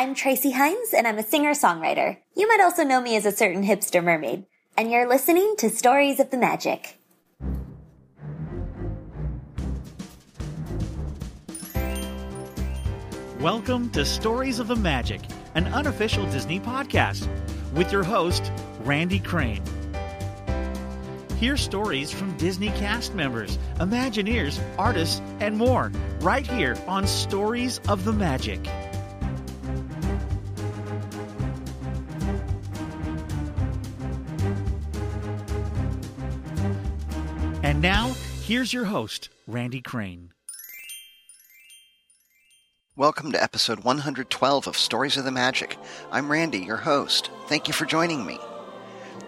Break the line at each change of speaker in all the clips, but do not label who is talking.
I'm Traci Hines, and I'm a singer songwriter. You might also know me as a certain hipster mermaid. And you're listening to Stories of the Magic.
Welcome to Stories of the Magic, an unofficial Disney podcast, with your host, Randy Crane. Hear stories from Disney cast members, Imagineers, artists, and more right here on Stories of the Magic. And now, here's your host, Randy Crane.
Welcome to episode 112 of Stories of the Magic. I'm Randy, your host. Thank you for joining me.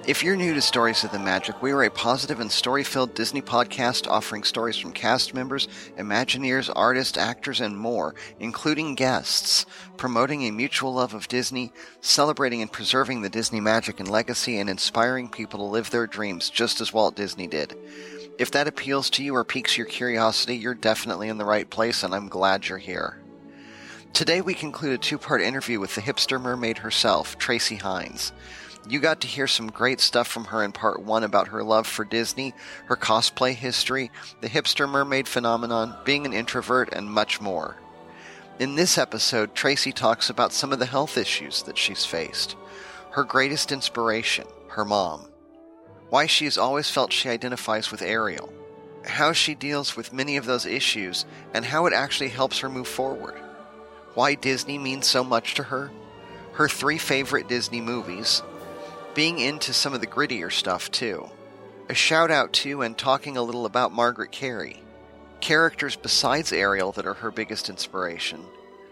If you're new to Stories of the Magic, we are a positive and story filled Disney podcast offering stories from cast members, Imagineers, artists, actors, and more, including guests, promoting a mutual love of Disney, celebrating and preserving the Disney magic and legacy, and inspiring people to live their dreams just as Walt Disney did. If that appeals to you or piques your curiosity, you're definitely in the right place, and I'm glad you're here. Today we conclude a two part interview with the hipster mermaid herself, Traci Hines. You got to hear some great stuff from her in part one about her love for Disney, her cosplay history, the hipster mermaid phenomenon, being an introvert, and much more. In this episode, Traci talks about some of the health issues that she's faced, her greatest inspiration, her mom, why she has always felt she identifies with Ariel, how she deals with many of those issues, and how it actually helps her move forward, why Disney means so much to her, her three favorite Disney movies, being into some of the grittier stuff too. A shout out to and talking a little about Margaret Kerry. Characters besides Ariel that are her biggest inspiration.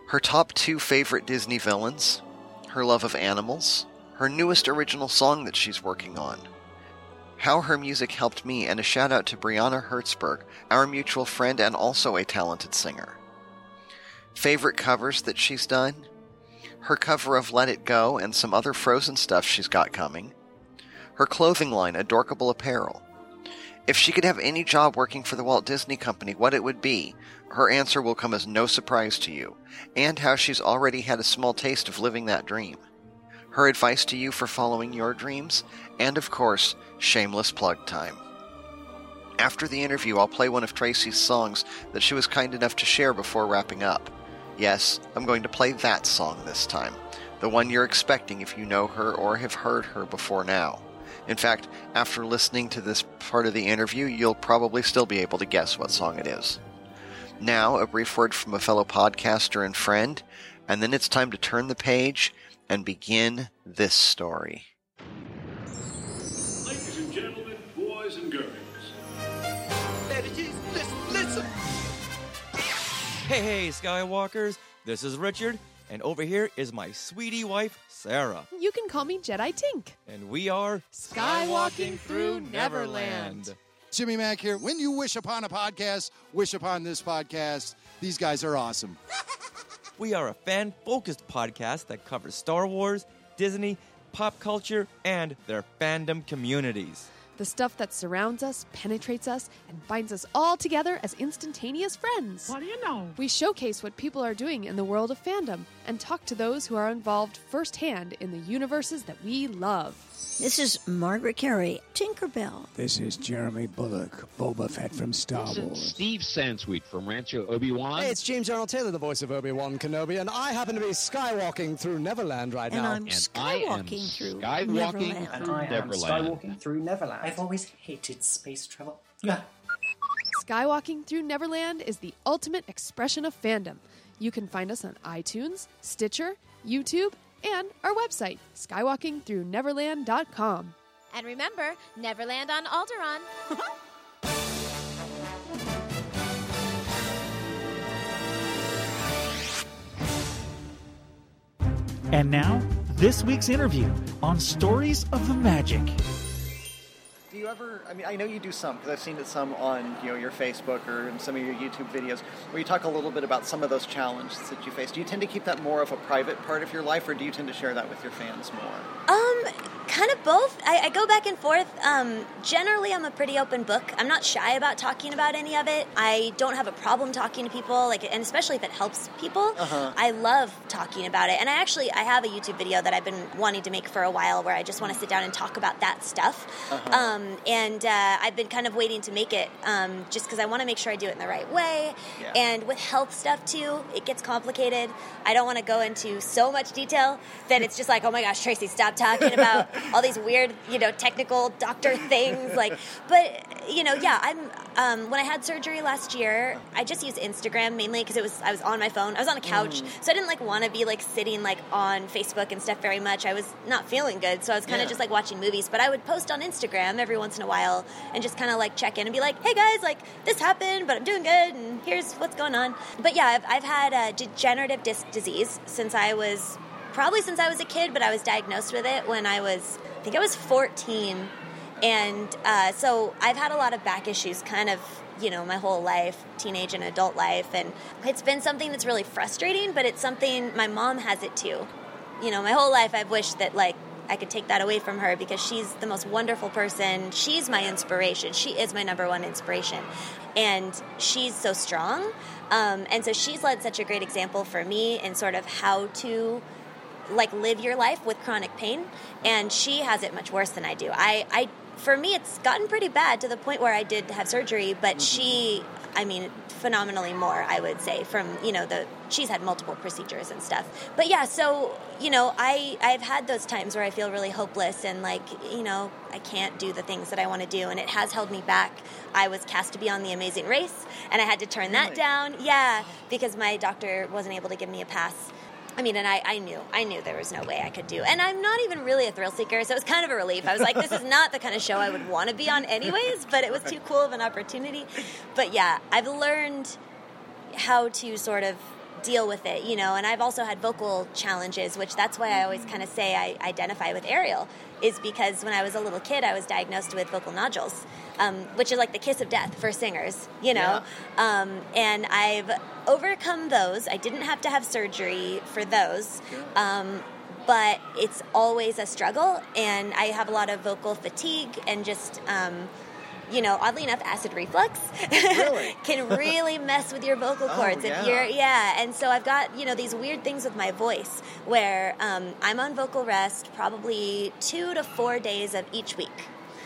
Her top two favorite Disney villains. Her love of animals. Her newest original song that she's working on. How her music helped me, and a shout out to Brianna Hertzberg, our mutual friend and also a talented singer. Favorite covers that she's done? her cover of Let It Go, and some other Frozen stuff she's got coming, her clothing line, Adorkable Apparel. If she could have any job working for the Walt Disney Company, what it would be, her answer will come as no surprise to you, and how she's already had a small taste of living that dream. Her advice to you for following your dreams, and of course, shameless plug time. After the interview, I'll play one of Traci's songs that she was kind enough to share before wrapping up. Yes, I'm going to play that song this time. The one you're expecting if you know her or have heard her before now. In fact, after listening to this part of the interview, you'll probably still be able to guess what song it is. Now, a brief word from a fellow podcaster and friend, and then it's time to turn the page and begin this story.
Ladies and gentlemen, boys and girls.
Listen, listen.
Hey, hey, Skywalkers, this is Richard, and over here is my sweetie wife, Sarah.
You can call me Jedi Tink.
And we are
Skywalking through Neverland.
Jimmy Mack here. When you wish upon a podcast, wish upon this podcast. These guys are awesome.
We are a fan focused podcast that covers Star Wars, Disney, pop culture, and their fandom communities.
The stuff that surrounds us, penetrates us, and binds us all together as instantaneous friends.
What do you know?
We showcase what people are doing in the world of fandom and talk to those who are involved firsthand in the universes that we love.
This is Margaret Kerry, Tinkerbell.
This is Jeremy Bulloch, Boba Fett from Star
This is
Wars.
Steve Sansweet from Rancho Obi-Wan.
Hey, it's James Arnold Taylor, the voice of Obi-Wan Kenobi, and I happen to be skywalking through Neverland right
And
now.
I'm skywalking through
skywalking
Neverland.
through
I am
Neverland.
skywalking through Neverland. I've always hated space travel. Yeah.
Skywalking Through Neverland is the ultimate expression of fandom. You can find us on iTunes, Stitcher, YouTube, and our website, skywalkingthrough.neverland.com.
And remember, Neverland on Alderaan.
And now, this week's interview on Stories of the Magic.
Ever? I mean, I know you do some because I've seen it some on you know your Facebook or in some of your YouTube videos where you talk a little bit about some of those challenges that you face. Do you tend to keep that more of a private part of your life, or do you tend to share that with your fans more?
Um, kind of both. I, I go back and forth. Um, generally, I'm a pretty open book. I'm not shy about talking about any of it. I don't have a problem talking to people, like, and especially if it helps people.
Uh-huh.
I love talking about it. And I actually, I have a YouTube video that I've been wanting to make for a while, where I just want to sit down and talk about that stuff.
Uh-huh.
Um, and uh, I've been kind of waiting to make it, um, just because I want to make sure I do it in the right way.
Yeah.
And with health stuff too, it gets complicated. I don't want to go into so much detail that it's just like, oh my gosh, Traci, stop talking about all these weird, you know, technical doctor things. Like, but you know, yeah, I'm. Um, when I had surgery last year, I just used Instagram mainly because it was I was on my phone. I was on a couch, so I didn't like want to be like sitting like on Facebook and stuff very much. I was not feeling good, so I was kind of
Yeah.
just like watching movies. But I would post on Instagram every once in a while and just kind of like check in and be like, "Hey guys, like this happened, but I'm doing good, and here's what's going on." But yeah, I've, I've had uh, degenerative disc disease since I was probably since I was a kid, but I was diagnosed with it when I was I think I was 14, and uh, so I've had a lot of back issues, kind of you know my whole life, teenage and adult life, and it's been something that's really frustrating. But it's something my mom has it too. You know, my whole life I've wished that like I could take that away from her because she's the most wonderful person. She's my inspiration. She is my number one inspiration. And she's so strong. Um, and so she's led such a great example for me in sort of how to like live your life with chronic pain and she has it much worse than I do. I, I for me it's gotten pretty bad to the point where I did have surgery, but mm-hmm. she I mean phenomenally more I would say from, you know, the she's had multiple procedures and stuff. But yeah, so, you know, I I've had those times where I feel really hopeless and like, you know, I can't do the things that I want to do and it has held me back. I was cast to be on the amazing race and I had to turn that down. Yeah, because my doctor wasn't able to give me a pass. I mean, and I, I knew, I knew there was no way I could do. And I'm not even really a thrill seeker, so it was kind of a relief. I was like, this is not the kind of show I would want to be on anyways, but it was too cool of an opportunity. But yeah, I've learned how to sort of deal with it, you know, and I've also had vocal challenges, which that's why I always kind of say I identify with Ariel, is because when I was a little kid, I was diagnosed with vocal nodules, um, which is like the kiss of death for singers, you know. Um, and I've overcome those. I didn't have to have surgery for those. Um, but it's always a struggle, and I have a lot of vocal fatigue and just um, you know, oddly enough, acid reflux
Really?
can really mess with your vocal
Oh,
cords
yeah.
if you're yeah. And so I've got you know these weird things with my voice where um, I'm on vocal rest probably two to four days of each week.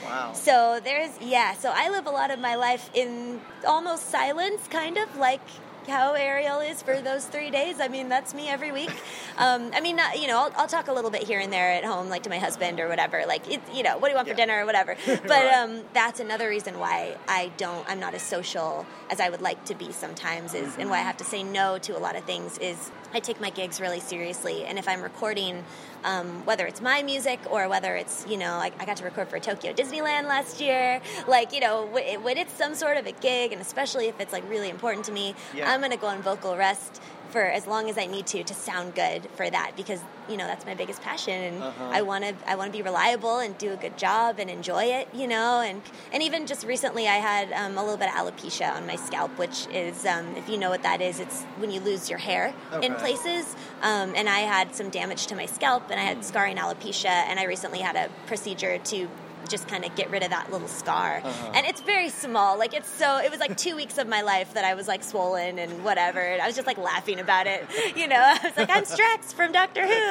Wow.
So there's yeah. So I live a lot of my life in almost silence, kind of like how Ariel is for those three days. I mean, that's me every week. Um, I mean, not, you know, I'll, I'll talk a little bit here and there at home, like to my husband or whatever. Like, it, you know, what do you want for dinner or whatever. But
Right.
um, that's another reason why I don't. I'm not as social as I would like to be sometimes. Is and why I have to say no to a lot of things. Is I take my gigs really seriously, and if I'm recording, um, whether it's my music or whether it's you know, like I got to record for Tokyo Disneyland last year, like you know, when it's some sort of a gig, and especially if it's like really important to me,
Yeah.
I'm gonna go on vocal rest for as long as I need to to sound good for that because you know that's my biggest passion and
Uh-huh.
I want to I want to be reliable and do a good job and enjoy it you know and and even just recently I had um, a little bit of alopecia on my scalp which is um, if you know what that is it's when you lose your hair in places um, and I had some damage to my scalp and I had scarring alopecia and I recently had a procedure to just kind of get rid of that little scar.
Uh-huh.
and it's very small like it's so it was like two weeks of my life that I was like swollen and whatever and I was just like laughing about it you know? I was like I'm Strax from Doctor Who.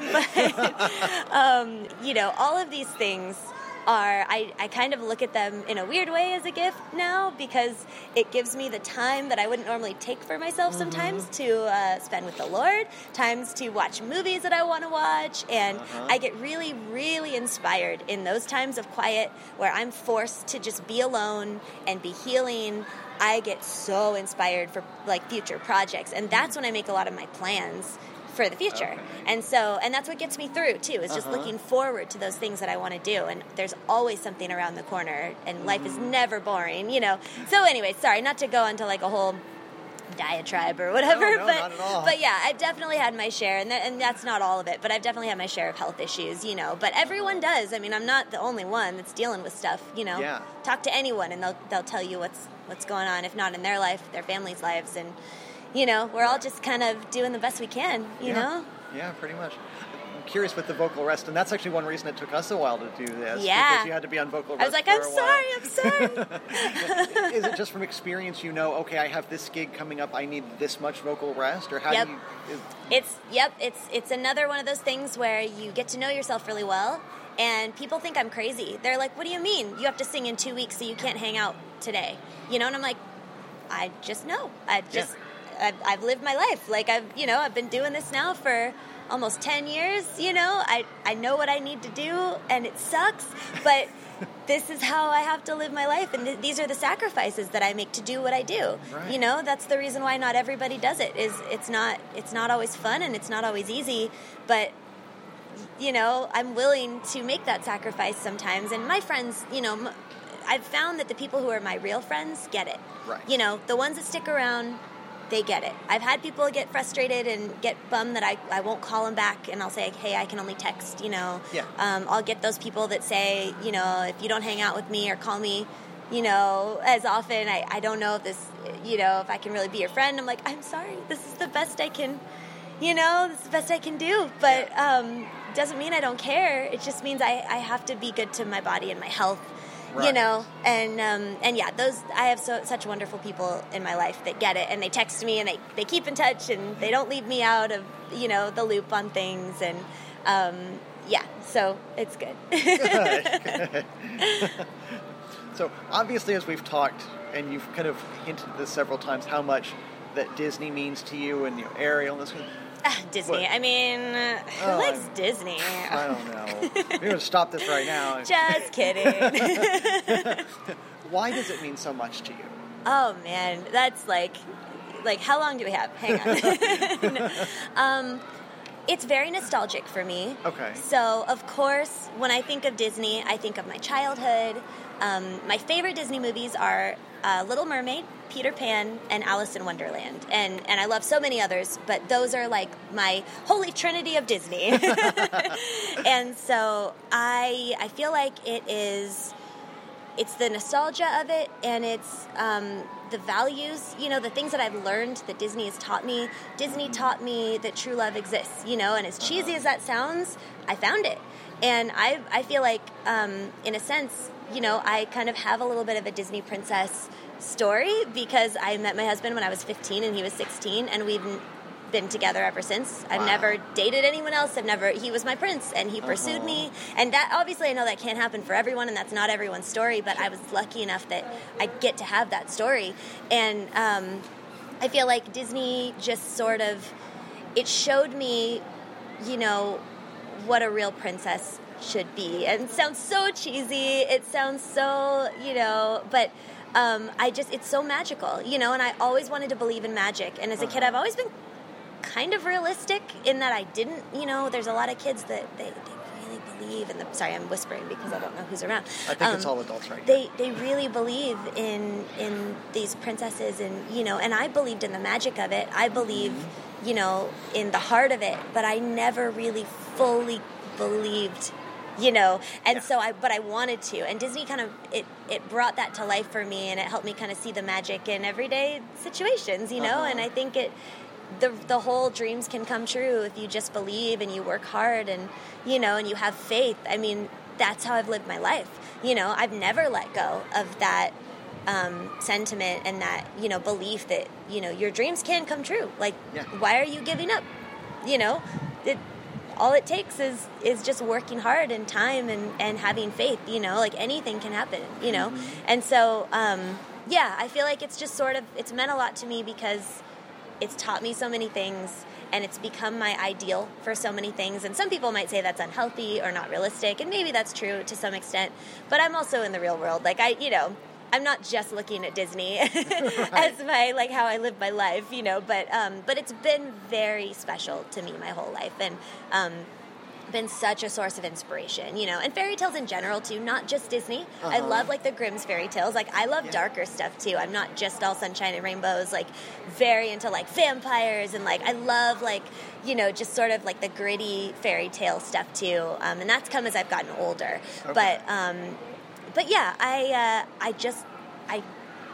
But um, you know all of these things are I, I kind of look at them in a weird way as a gift now because it gives me the time that I wouldn't normally take for myself sometimes to uh, spend with the Lord, times to watch movies that I want to watch, and
Uh-huh.
I get really, really inspired in those times of quiet where I'm forced to just be alone and be healing. I get so inspired for like future projects, and that's when I make a lot of my plans for the future. And so, and that's what gets me through too. Is just
Uh-huh.
looking forward to those things that I want to do. And there's always something around the corner, and life is never boring, you know. So, anyway, sorry, not to go into like a whole diatribe or whatever,
No, no,
but
not at all.
but yeah, I've definitely had my share, and that, and that's not all of it, but I've definitely had my share of health issues, you know. But everyone does. I mean, I'm not the only one that's dealing with stuff, you know.
Yeah.
Talk to anyone, and they'll they'll tell you what's what's going on, if not in their life, their family's lives, and you know, we're all just kind of doing the best we can, you
Yeah.
know.
Yeah, pretty much. I'm curious with the vocal rest, and that's actually one reason it took us a while to do this.
Yeah.
because you had to be on vocal rest.
I was like, I'm sorry, I'm sorry.
Is it just from experience? You know, okay, I have this gig coming up. I need this much vocal rest, or how
Yep.
do you? Is,
It's yep. It's it's another one of those things where you get to know yourself really well, and people think I'm crazy. They're like, "What do you mean? You have to sing in two weeks, so you can't hang out today?" You know, and I'm like, I just know. I just I've, I've lived my life. Like I've you know I've been doing this now for almost ten years. You know, I I know what I need to do, and it sucks, but. This is how I have to live my life, and th- these are the sacrifices that I make to do what I do.
Right.
You know, that's the reason why not everybody does it. Is it's not it's not always fun and it's not always easy, but you know, I'm willing to make that sacrifice sometimes. And my friends, you know, m- I've found that the people who are my real friends get it.
Right.
You know, the ones that stick around, they get it. I've had people get frustrated and get bummed that I, I won't call them back and I'll say, hey, I can only text, you know.
Yeah.
Um, I'll get those people that say, you know, if you don't hang out with me or call me, you know, as often, I, I don't know if this, you know, if I can really be your friend. I'm like, I'm sorry, this is the best I can, you know, this is the best I can do. But um, doesn't mean I don't care. It just means I, I have to be good to my body and my health. You know, and um, and yeah, those I have so such wonderful people in my life that get it, and they text me, and they, they keep in touch, and they don't leave me out of you know the loop on things, and um, yeah, so it's good.
so obviously, as we've talked, and you've kind of hinted this several times, how much that Disney means to you and you know, Ariel and this.
Ah, Disney.
What?
I mean, uh, who Disney?
I don't know. We're going to stop this right now.
Just kidding.
Why does it mean so much to you?
Oh man, that's like, like how long do we have? Hang on. No. um, it's very nostalgic for me.
Okay.
So of course, when I think of Disney, I think of my childhood. Um, my favorite Disney movies are uh, Little Mermaid, Peter Pan, and Alice in Wonderland, and and I love so many others, but those are like my holy trinity of Disney. and so I I feel like it is it's the nostalgia of it and it's um, the values you know the things that i've learned that disney has taught me. Disney taught me that true love exists you know and as cheesy as that sounds i found it. And i, I feel like um, in a sense you know i kind of have a little bit of a disney princess story because i met my husband when i was 15 and he was 16 and we've been together ever since. I've
Wow.
never dated anyone else. I've never. He was my prince, and he pursued
Uh-huh.
me. And that obviously, I know that can't happen for everyone, and that's not everyone's story. But I was lucky enough that I get to have that story, and um, I feel like Disney just sort of it showed me, you know, what a real princess should be. And it sounds so cheesy. It sounds so, you know, but um, I just it's so magical, you know. And I always wanted to believe in magic. And as a kid, I've always been kind of realistic in that I didn't, you know, there's a lot of kids that they, they really believe in the. Sorry, I'm whispering because I don't know who's around.
I think it's
Um,
all adults right
they they really believe in in these princesses and you know and I believed in the magic of it. I believe you know in the heart of it, but I never really fully believed you know and so i but i wanted to and disney kind of it it brought that to life for me and it helped me kind of see the magic in everyday situations you know
Uh-huh.
and i think it the the whole dreams can come true if you just believe and you work hard and you know and you have faith i mean that's how i've lived my life you know i've never let go of that um, sentiment and that you know belief that you know your dreams can come true like
Yeah.
why are you giving up you know it, all it takes is is just working hard and time and and having faith you know like anything can happen you know? And so um yeah i feel like it's just sort of it's meant a lot to me because it's taught me so many things and it's become my ideal for so many things. And some people might say that's unhealthy or not realistic and maybe that's true to some extent but i'm also in the real world. Like i you know i'm not just looking at disney as my like how i live my life you know but um but it's been very special to me my whole life and um been such a source of inspiration, you know, and fairy tales in general too, not just Disney. I
Uh-huh.
love like the Grimm's fairy tales. Like I love darker stuff too. I'm not just all sunshine and rainbows. Like very into like vampires and like I love like you know just sort of like the gritty fairy tale stuff too. Um, and that's come as I've gotten older.
Okay.
But um, but yeah, I uh, I just I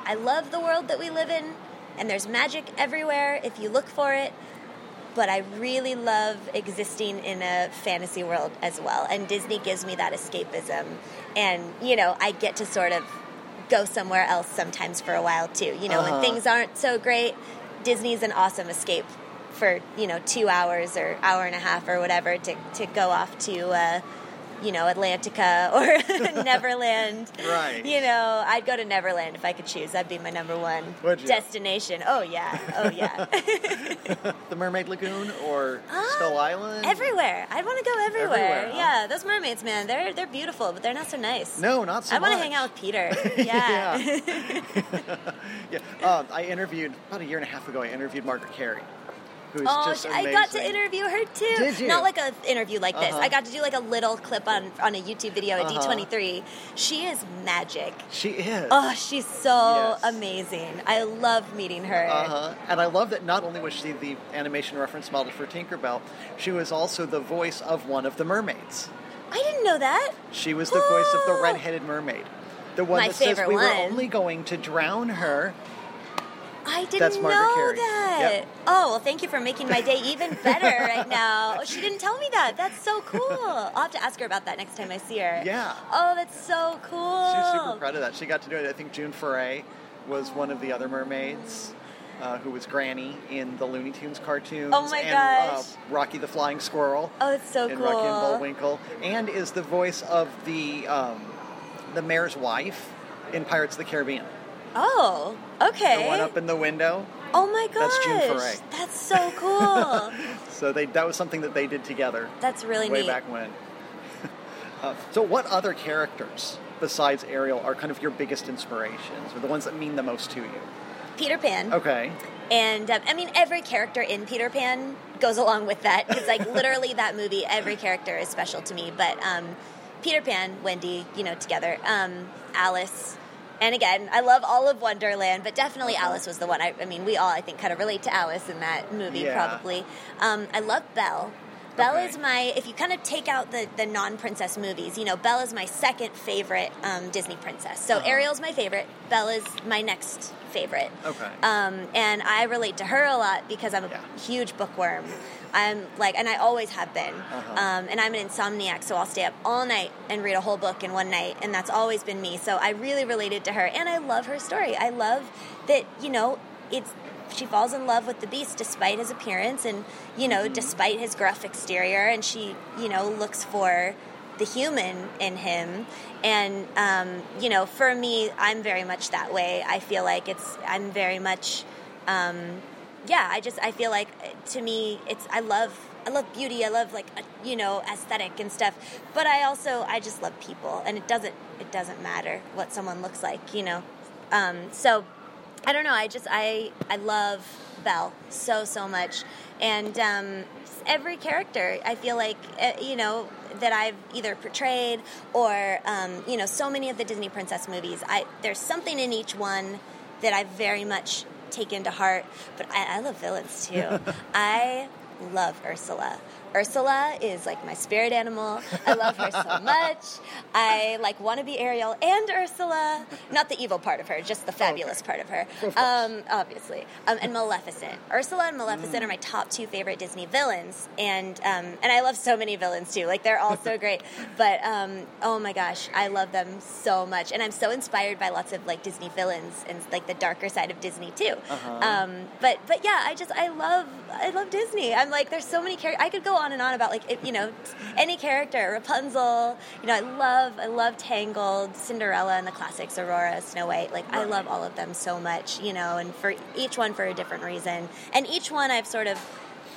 I love the world that we live in, and there's magic everywhere if you look for it. but I really love existing in a fantasy world as well. And Disney gives me that escapism. And, you know, I get to sort of go somewhere else sometimes for a while too. You know,
Uh-huh.
when things aren't so great, Disney's an awesome escape for, you know, two hours or hour and a half or whatever to, to go off to, uh, you know, Atlantica or Neverland.
Right.
You know, I'd go to Neverland if I could choose. That'd be my number one destination. Oh, yeah. Oh, yeah.
the Mermaid Lagoon or Skull Island?
everywhere. I'd want to go everywhere.
Everywhere, huh?
Yeah, those mermaids, man, they're they're beautiful, but they're not so nice.
No, not so nice.
I want to hang out with Peter. Yeah.
Yeah, um, I interviewed about a year and a half ago. I interviewed Margaret Kerry, who's
oh,
just amazing.
I got to interview her too.
Did you?
Not like a interview like this.
Uh-huh.
I got to do like a little clip on on a YouTube video at
Uh-huh.
D23. She is magic.
She is.
Oh, she's so amazing. I love meeting her.
Uh-huh. And I love that not only was she the animation reference model for Tinkerbell, she was also the voice of one of the mermaids.
I didn't know that.
She was the voice of the red-headed mermaid. The one
My
that says we were only going to drown her.
I didn't
That's Margaret
know
Kerry.
that.
Yep.
Oh, well, thank you for making my day even better right now. Oh, she didn't tell me that. That's so cool. I'll have to ask her about that next time I see her.
Yeah.
Oh, that's so cool.
She's super proud of that. She got to do it. I think June Foray was one of the other mermaids. Uh, who was Granny in the Looney Tunes cartoons?
Oh my
and,
gosh.
Uh, Rocky the Flying Squirrel.
Oh, it's so
in
cool.
Rocky and Bullwinkle, and is the voice of the um, the mayor's wife in Pirates of the Caribbean.
Oh, okay.
The one up in the window.
oh my gosh.
That's June Foray.
That's so cool.
So they that was something that they did together.
That's really
way
neat.
back when. uh, so, what other characters besides Ariel are kind of your biggest inspirations, or the ones that mean the most to you?
Peter Pan.
Okay.
And um, I mean, every character in Peter Pan goes along with that. It's like literally that movie, every character is special to me. But um, Peter Pan, Wendy, you know, together, um, Alice. And again, I love all of Wonderland, but definitely Alice was the one. I, I mean, we all, I think, kind of relate to Alice in that movie,
Yeah.
probably. Um, I love Belle. Belle
Okay.
is my, if you kind of take out the, the non princess movies, you know, Belle is my second favorite um, Disney princess. So
Uh-huh.
Ariel's my favorite, Belle is my next favorite.
Okay.
Um, and I relate to her a lot because I'm a huge bookworm. I'm like, and I always have been.
Uh-huh.
Um, and I'm an insomniac, so I'll stay up all night and read a whole book in one night, and that's always been me. So I really related to her, and I love her story. I love that you know it's she falls in love with the beast despite his appearance, and you know despite his gruff exterior, and she you know looks for the human in him. And um, you know for me i'm very much that way. I feel like it's i'm very much um, yeah i just i feel like to me it's i love i love beauty. I love like you know aesthetic and stuff. But i also i just love people and it doesn't it doesn't matter what someone looks like you know. Um, so I don't know. I just I I love Belle so so much, and um, every character I feel like uh, you know that I've either portrayed or um, you know so many of the Disney princess movies. I there's something in each one that I very much taken to heart. But I, I love villains too. I love Ursula. Ursula is like my spirit animal. I love her so much. I like want to be Ariel and Ursula. Not the evil part of her, just the fabulous part of her. Um, obviously, um, and Maleficent. Ursula and Maleficent are my top two favorite Disney villains, and um, and I love so many villains too. Like they're all so great. But um, oh my gosh, I love them so much, and I'm so inspired by lots of like Disney villains and like the darker side of Disney too.
Uh-huh.
Um, but but yeah, I just I love I love Disney. I'm like there's so many characters. I could go on and on about like if, you know any character, Rapunzel. You know I love I love Tangled, Cinderella, and the classics, Aurora, Snow White. Like I love all of them so much. You know, and for each one for a different reason, and each one I've sort of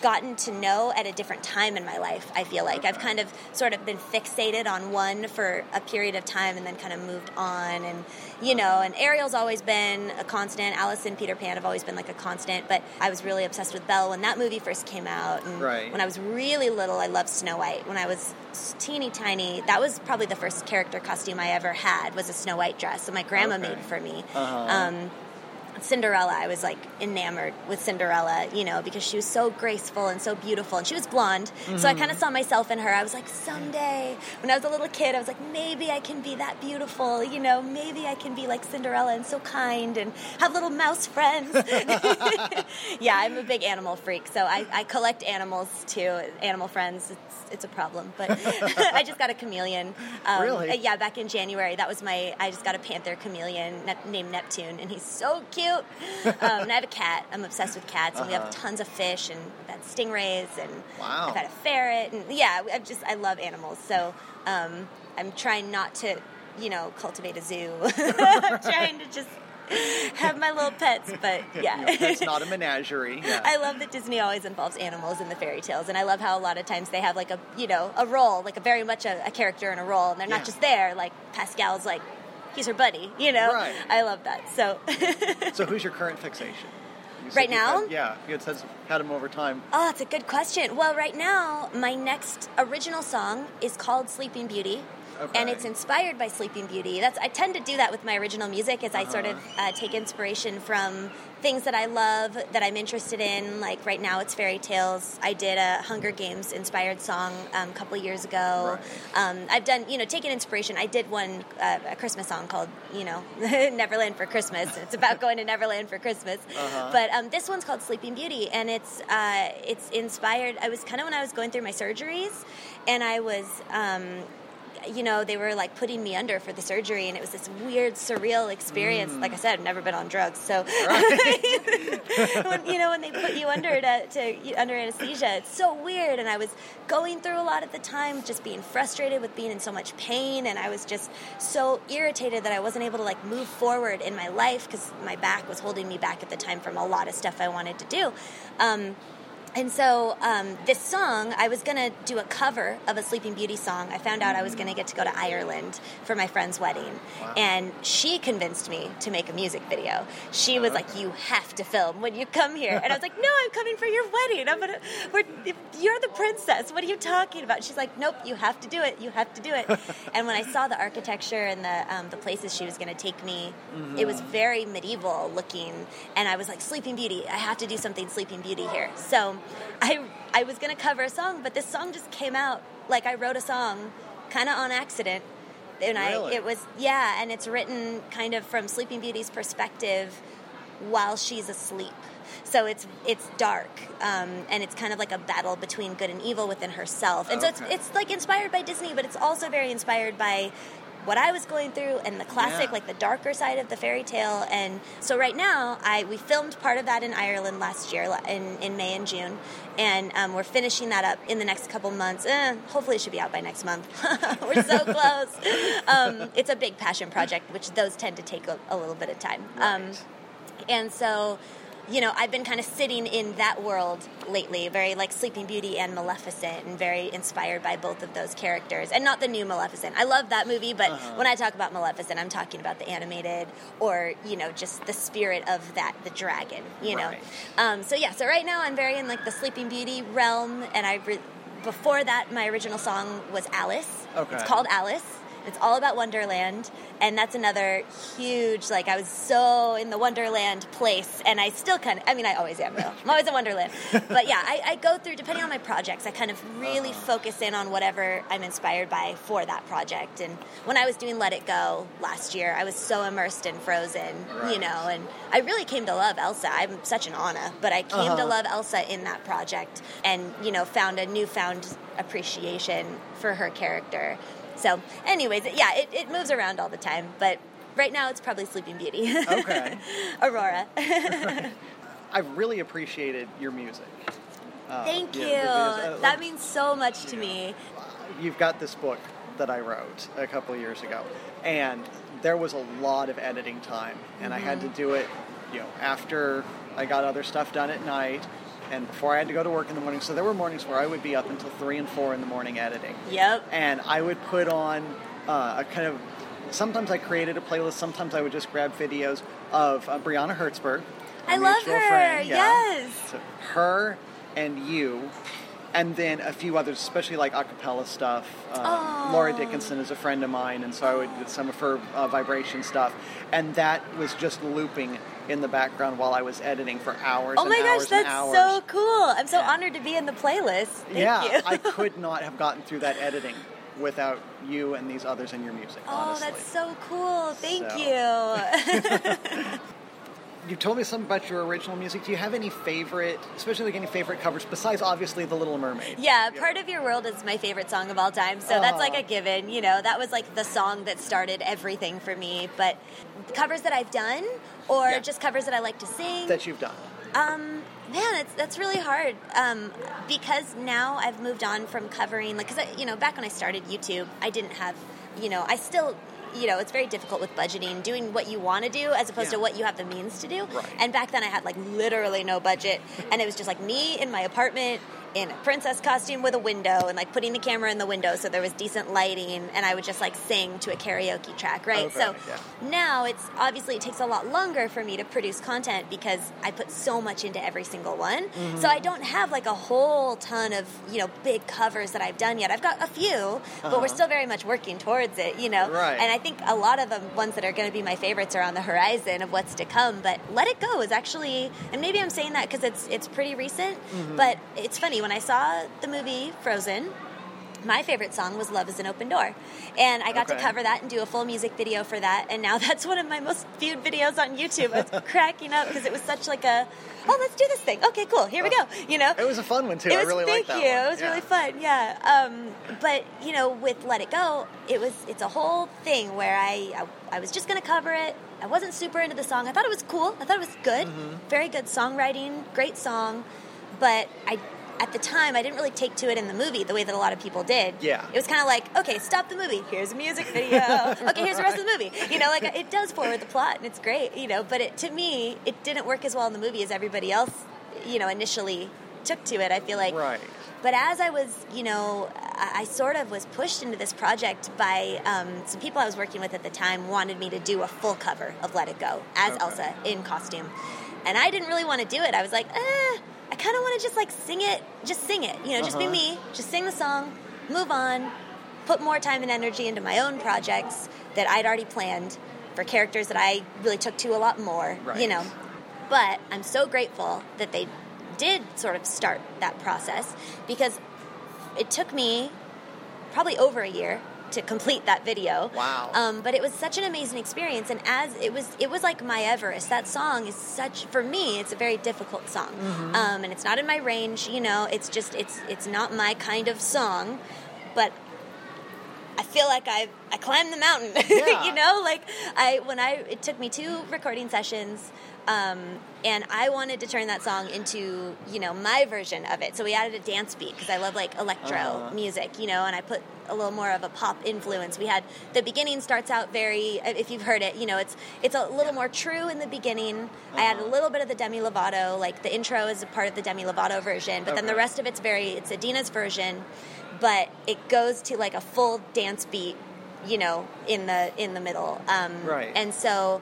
gotten to know at a different time in my life. I feel like I've kind of sort of been fixated on one for a period of time and then kind of moved on. And, you know, and Ariel's always been a constant. Alice and Peter Pan have always been like a constant. But I was really obsessed with Belle when that movie first came out. And
Right.
when I was really little, I loved Snow White. When I was teeny tiny, that was probably the first character costume I ever had was a Snow White dress that my grandma
Okay.
made for me.
Uh-huh.
Um, Cinderella, I was like enamored with Cinderella, you know, because she was so graceful and so beautiful, and she was blonde. So I
Mhm.
kind of saw myself in her. I was like, someday, when I was a little kid, I was like, maybe I can be that beautiful, you know, maybe I can be like Cinderella and so kind and have little mouse friends. yeah, I'm a big animal freak, so I, I collect animals too. Animal friends, it's it's a problem, but I just got a chameleon. Um,
Really?
Yeah, back in January, that was my. I just got a panther chameleon named Neptune, and he's so cute. Um, and I have a cat. I'm obsessed with cats, and we have
Uh-huh.
tons of fish, and we've had stingrays, and
Wow.
I've had a ferret, and yeah, I just I love animals. So um, I'm trying not to, you know, cultivate a zoo. I'm trying to just have my little pets, but yeah.
You know, it's not a menagerie. Yeah.
I love that Disney always involves animals in the fairy tales, and I love how a lot of times they have like a you know a role, like a very much a, a character in a role, and they're
Yeah.
not just there. Like Pascal's like he's her buddy, you know.
Right.
I love that. So
so who's your current fixation? You
Right now?
had- yeah, you had said had him over time.
Oh, it's a good question. Well, right now, my next original song is called Sleeping Beauty.
Okay.
And it's inspired by Sleeping Beauty. That's I tend to do that with my original music, is I sort of
Uh-huh.
uh, take inspiration from things that I love, that I'm interested in. Like right now, it's fairy tales. I did a Hunger Games inspired song um, a couple years ago. Um, I've done, you know, taken inspiration. I did one uh, a Christmas song called, you know, Neverland for Christmas. It's about going to Neverland for Christmas.
Uh-huh.
But um, this one's called Sleeping Beauty, and it's uh, it's inspired. I was kind of when I was going through my surgeries, and I was. You know, they were like putting me under for the surgery, and it was this weird, surreal experience.
Mm.
Like I said, I've never been on drugs, so when, you know when they put you under to, to under anesthesia, it's so weird. And I was going through a lot at the time, just being frustrated with being in so much pain, and I was just so irritated that I wasn't able to like move forward in my life because my back was holding me back at the time from a lot of stuff I wanted to do. Um, and so um, this song, I was gonna do a cover of a Sleeping Beauty song. I found out I was gonna get to go to Ireland for my friend's wedding, and she convinced me to make a music video. She was like, "You have to film when you come here," and I was like, "No, I'm coming for your wedding. I'm gonna. You're the princess. What are you talking about?" She's like, "Nope, you have to do it. You have to do it." and when I saw the architecture and the um, the places she was gonna take me, it was very medieval looking, and I was like, "Sleeping Beauty. I have to do something Sleeping Beauty here." So I I was gonna cover a song, but this song just came out like I wrote a song, kind of on accident, and
Really?
I it was yeah, and it's written kind of from Sleeping Beauty's perspective while she's asleep. So it's it's dark, um, and it's kind of like a battle between good and evil within herself, and so it's it's like inspired by Disney, but it's also very inspired by what I was going through and the classic,
Yeah.
like the darker side of the fairy tale. And so right now, I we filmed part of that in Ireland last year in, in May and June, and um, we're finishing that up in the next couple months. Eh, hopefully, it should be out by next month. we're so close. Um, it's a big passion project, which those tend to take a, a little bit of time. Um, and so you know i've been kind of sitting in that world lately very like sleeping beauty and maleficent and very inspired by both of those characters and not the new maleficent i love that movie but
Uh-huh.
when i talk about maleficent i'm talking about the animated or you know just the spirit of that the dragon you know
Right.
um, so yeah so right now i'm very in like the sleeping beauty realm and i re- before that my original song was alice
Okay.
it's called alice it's all about Wonderland, and that's another huge. Like I was so in the Wonderland place, and I still kind of. I mean, I always am. Though. I'm always in Wonderland, but yeah, I, I go through depending on my projects. I kind of really focus in on whatever I'm inspired by for that project. And when I was doing Let It Go last year, I was so immersed in Frozen, you know, and I really came to love Elsa. I'm such an Anna, but I came to
Uh-huh.
love Elsa in that project, and you know, found a newfound appreciation for her character. So, anyways, yeah, it, it moves around all the time, but right now it's probably Sleeping Beauty.
Okay.
Aurora.
I've really appreciated your music. Uh,
Thank
yeah,
you.
videos, uh,
that means so much to me.
you've got this book that I wrote a couple of years ago, and there was a lot of editing time, and I had to
Mhm.
do it, you know, after I got other stuff done at night, and before I had to go to work in the morning. So there were mornings where I would be up until three and four in the morning editing.
Yep.
And I would put on uh, a kind of. Sometimes I created a playlist. Sometimes I would just grab videos of uh, Brianna Hertzberg.
I love her,
friend, yeah.
yes.
So her and you, and then a few others, especially like acapella cappella stuff. Um, Laura Dickinson is a friend of mine, and so I would do some of her uh, vibration stuff, and that was just looping in the background while I was editing for hours.
Oh
and
my gosh, that's so cool! I'm so honored to be in the playlist. Thank
yeah. I could not have gotten through that editing without you and these others and your music.
Oh,
honestly.
that's so cool! Thank
So.
you.
You told me something about your original music. Do you have any favorite, especially like any favorite covers besides obviously The Little Mermaid?
Yeah, Part of Your World is my favorite song of all time. So that's like
oh.
a given. You know, that was like the song that started everything for me. But covers that I've done or
Yeah.
just covers that I like to sing.
That you've done.
Um, man, it's that's really hard. Um, because now I've moved on from covering, like, because you know, back when I started YouTube, I didn't have, you know, I still. You know, it's very difficult with budgeting, doing what you want to do as opposed
Yeah.
to what you have the means to do.
Right.
And back then, I had like literally no budget, and it was just like me in my apartment in a princess costume with a window, and like putting the camera in the window so there was decent lighting, and I would just like sing to a karaoke track, right?
Okay,
so
yeah.
now it's obviously it takes a lot longer for me to produce content because I put so much into every single one.
Mhm.
So I don't have like a whole ton of you know big covers that I've done yet. I've got a few, but
Uh-huh.
we're still very much working towards it, you know.
Right.
And I think a lot of the ones that are going to be my favorites are on the horizon of what's to come. But Let It Go is actually, and maybe I'm saying that because it's it's pretty recent,
Mhm.
but it's funny when I saw the movie Frozen my favorite song was Love is an Open Door. And I got to cover that and do a full music video for that. And now that's one of my most viewed videos on YouTube. I was cracking up because it was such like a, oh, let's do this thing. Okay, cool. Here we go. You know?
It was a fun one too.
It
I
was,
really
thank you.
one.
It was
Yeah.
really fun. Yeah. Um, but you know, with Let It Go, it was it's a whole thing where I I, I was just gonna cover it. I wasn't super into the song. I thought it was cool. I thought it was good.
Mm-hmm.
Very good songwriting. Great song. But I. At the time, I didn't really take to it in the movie the way that a lot of people did.
Yeah.
It was kind of like, okay, stop the movie. Here's a music video. okay, here's the rest of the movie. You know, like it does forward the plot and it's great. You know, but it, to me, it didn't work as well in the movie as everybody else. You know, initially took to it. I feel like
Right.
but as I was, you know, I, I sort of was pushed into this project by um, some people I was working with at the time wanted me to do a full cover of Let It Go as
Okay.
Elsa in costume. And I didn't really want to do it. I was like, eh, kind of want to just like sing it, just sing it, you know, just be
Uh-huh.
me, just sing the song, move on, put more time and energy into my own projects that I'd already planned for characters that I really took to a lot more, you know. But I'm so grateful that they did sort of start that process because it took me probably over a year to complete that video.
Wow.
Um, but it was such an amazing experience, and as it was, it was like my Everest. That song is such for me. It's a very difficult song,
Mhm.
um, and it's not in my range. You know, it's just it's it's not my kind of song, but I feel like I I climbed the mountain.
Yeah.
you know, like I when I it took me two recording sessions. Um, and I wanted to turn that song into, you know, my version of it. So we added a dance beat because I love like electro
Uh-huh.
music, you know, and I put a little more of a pop influence. We had the beginning starts out very, if you've heard it, you know, it's it's a little more true in the beginning. I add a
Uh-huh.
little bit of the Demi Lovato, like the intro is a part of the Demi Lovato version, but then the rest of it's very, it's Idina's version, but it goes to like a full dance beat, you know, in the in the middle. Um,
Right.
And so.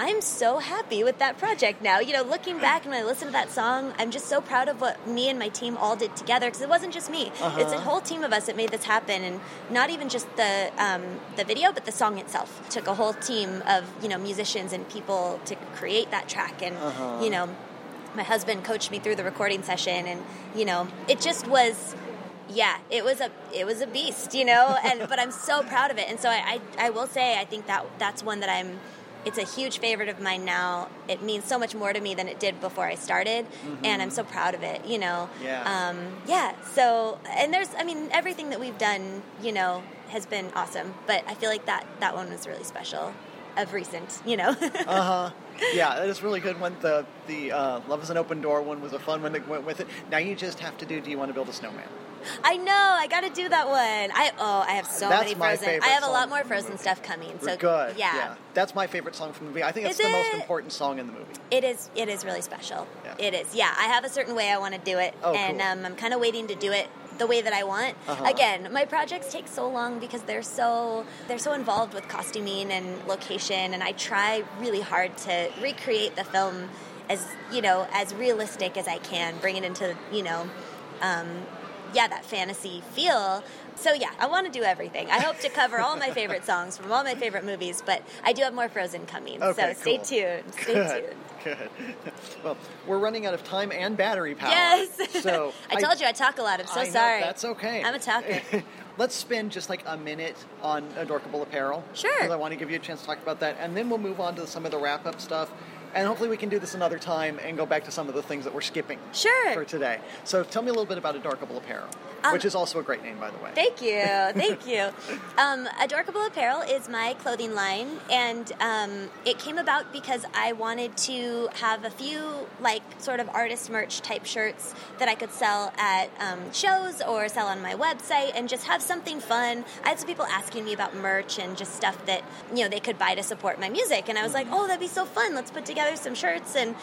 I'm so happy with that project now. You know, looking back and when I listen to that song, I'm just so proud of what me and my team all did together because it wasn't just me.
Uh-huh.
It's a whole team of us that made this happen, and not even just the um, the video, but the song itself. It took a whole team of you know musicians and people to create that track, and
Uh-huh.
you know, my husband coached me through the recording session, and you know, it just was. Yeah, it was a it was a beast, you know, and but I'm so proud of it, and so I, I I will say I think that that's one that I'm. It's a huge favorite of mine now. It means so much more to me than it did before I started, and I'm so proud of it. You know,
Yeah.
um, yeah. So, and there's, I mean, everything that we've done, you know, has been awesome. But I feel like that that one was really special, of recent. You know.
uh huh. Yeah, that is really good one. The the uh, Love is an Open Door one was a fun one that went with it. Now you just have to do. Do you want to build a snowman?
I know. I got to do that one. I oh, I have so
That's
many
my
Frozen.
favorite
I have a lot
song
more Frozen stuff coming. So
good.
Yeah,
that's my favorite song from the movie. I think it's
Is
the most
it?
important song in the movie.
It is. It is really special.
Yeah.
It is. Yeah, I have a certain way I want to do it,
Oh,
and
cool.
um, I'm kind of waiting to do it the way that I want.
Uh-huh.
Again, my projects take so long because they're so they're so involved with costuming and location, and I try really hard to recreate the film as you know as realistic as I can, bring it into you know. Um, yeah, that fantasy feel. So yeah, I want to do everything. I hope to cover all my favorite songs from all my favorite movies, but I do have more Frozen coming.
Okay,
so stay tuned. Stay
Good.
tuned.
Good. Well, we're running out of time and battery power.
Yes.
So
I told you I talk a lot. I'm so
I know,
sorry.
That's okay.
I'm a talker.
Let's spend just like a minute on Adorkable Apparel.
Sure.
Because I want to give you a chance to talk about that, and then we'll move on to some of the wrap up stuff. And hopefully we can do this another time and go back to some of the things that we're skipping
Sure.
for today. So tell me a little bit about Adorkable Apparel,
Um,
which is also a great name, by the way.
Thank you, thank you. Um, Adorkable Apparel is my clothing line, and um, it came about because I wanted to have a few like sort of artist merch type shirts that I could sell at um, shows or sell on my website, and just have something fun. I had some people asking me about merch and just stuff that you know they could buy to support my music, and I was like, oh, that'd be so fun. Let's put together some shirts, and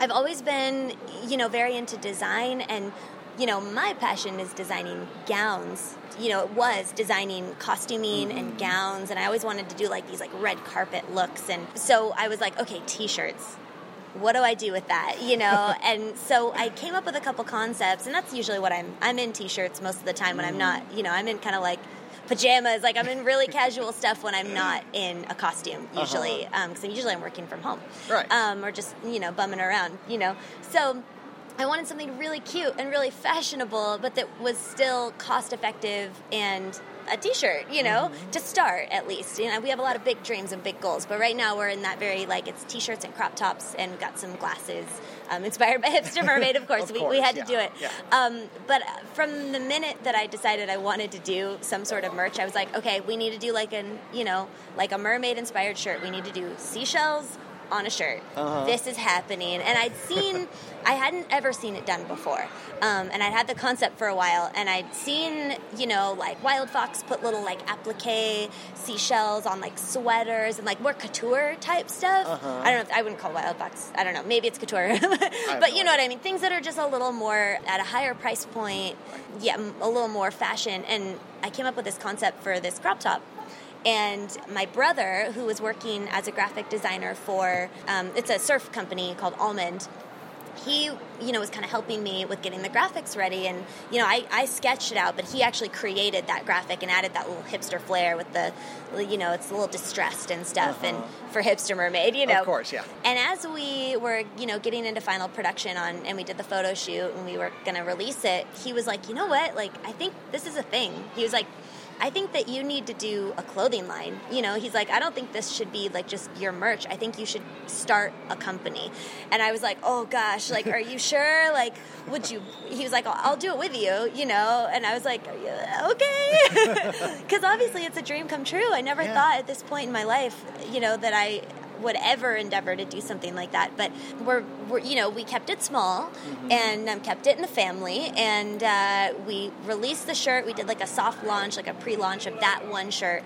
I've always been you know very into design and you know, my passion is designing gowns. You know, it was designing costuming and mm-hmm. gowns, and I always wanted to do like these like red carpet looks. And so I was like, okay, t-shirts. What do I do with that? You know, and so I came up with a couple concepts, and that's usually what I'm. I'm in t-shirts most of the time when I'm mm-hmm. not. You know, I'm in kind of like pajamas. Like I'm in really casual stuff when I'm not in a costume usually, because usually I'm working from home,
Right.
Um, or just you know bumming around. You know, so I wanted something really cute and really fashionable, but that was still cost effective and a t-shirt, you know, to start at least. You know, we have a lot of big dreams and big goals, but right now we're in that very like it's t-shirts and crop tops, and we've got some glasses um, inspired by Hipster Mermaid. Of course,
Of
we, we had
yeah,
to do it.
yeah.
Um, but from the minute that I decided I wanted to do some sort of merch, I was like, okay, we need to do like an you know like a mermaid inspired shirt. We need to do seashells on a shirt.
Uh-huh.
This is happening, and I'd seen, I hadn't ever seen it done before, um, and I'd had the concept for a while, and I'd seen, you know, like Wildfox put little like applique seashells on like sweaters and like more couture type stuff.
Uh-huh.
I don't know. If, I wouldn't call Wildfox. I don't know. Maybe it's couture, but you know what I mean. Things that are just a little more at a higher price point. Yeah, a little more fashion, and I came up with this concept for this crop top. And my brother, who was working as a graphic designer for, um, it's a surf company called Almond. He, you know, was kind of helping me with getting the graphics ready, and you know, I, I sketched it out, but he actually created that graphic and added that little hipster flair with the, you know, it's a little distressed and stuff, and for hipster mermaid, you know,
Of course, yeah.
and as we were, you know, getting into final production on, and we did the photo shoot, and we were going to release it, he was like, you know what? Like, I think this is a thing. He was like, I think that you need to do a clothing line. You know, he's like, I don't think this should be like just your merch. I think you should start a company. And I was like, oh gosh, like, are you sure? Like, would you? He was like, I'll do it with you, you know? And I was like, okay. Because obviously it's a dream come true. I never thought at this point in my life, you know, that I would ever endeavor to do something like that. But we're, we're you know, we kept it small and um, kept it in the family. And uh, we released the shirt. We did like a soft launch, like a pre launch of that one shirt.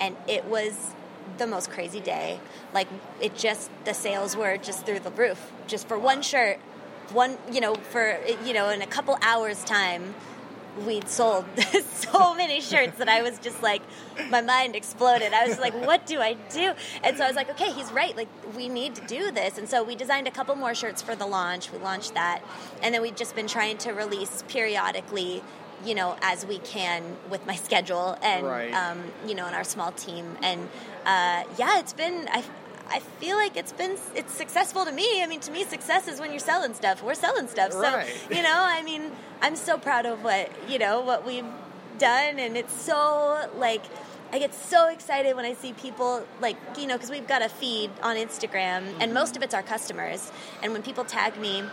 And it was the most crazy day. Like, it just, the sales were just through the roof. Just for one shirt, one, you know, for, you know, in a couple hours' time we'd sold so many shirts that I was just like, my mind exploded. I was like, what do I do? And so I was like, okay, he's right. Like, we need to do this. And so we designed a couple more shirts for the launch. We launched that. And then we've just been trying to release periodically. You know, as we can with my schedule and
Right.
um, you know, and our small team, and uh, yeah, it's been. I, I feel like it's been it's successful to me. I mean, to me, success is when you're selling stuff. We're selling stuff, so
Right.
you know. I mean, I'm so proud of what you know what we've done, and it's so like I get so excited when I see people like you know because we've got a feed on Instagram, and mm-hmm. most of it's our customers, and when people tag me.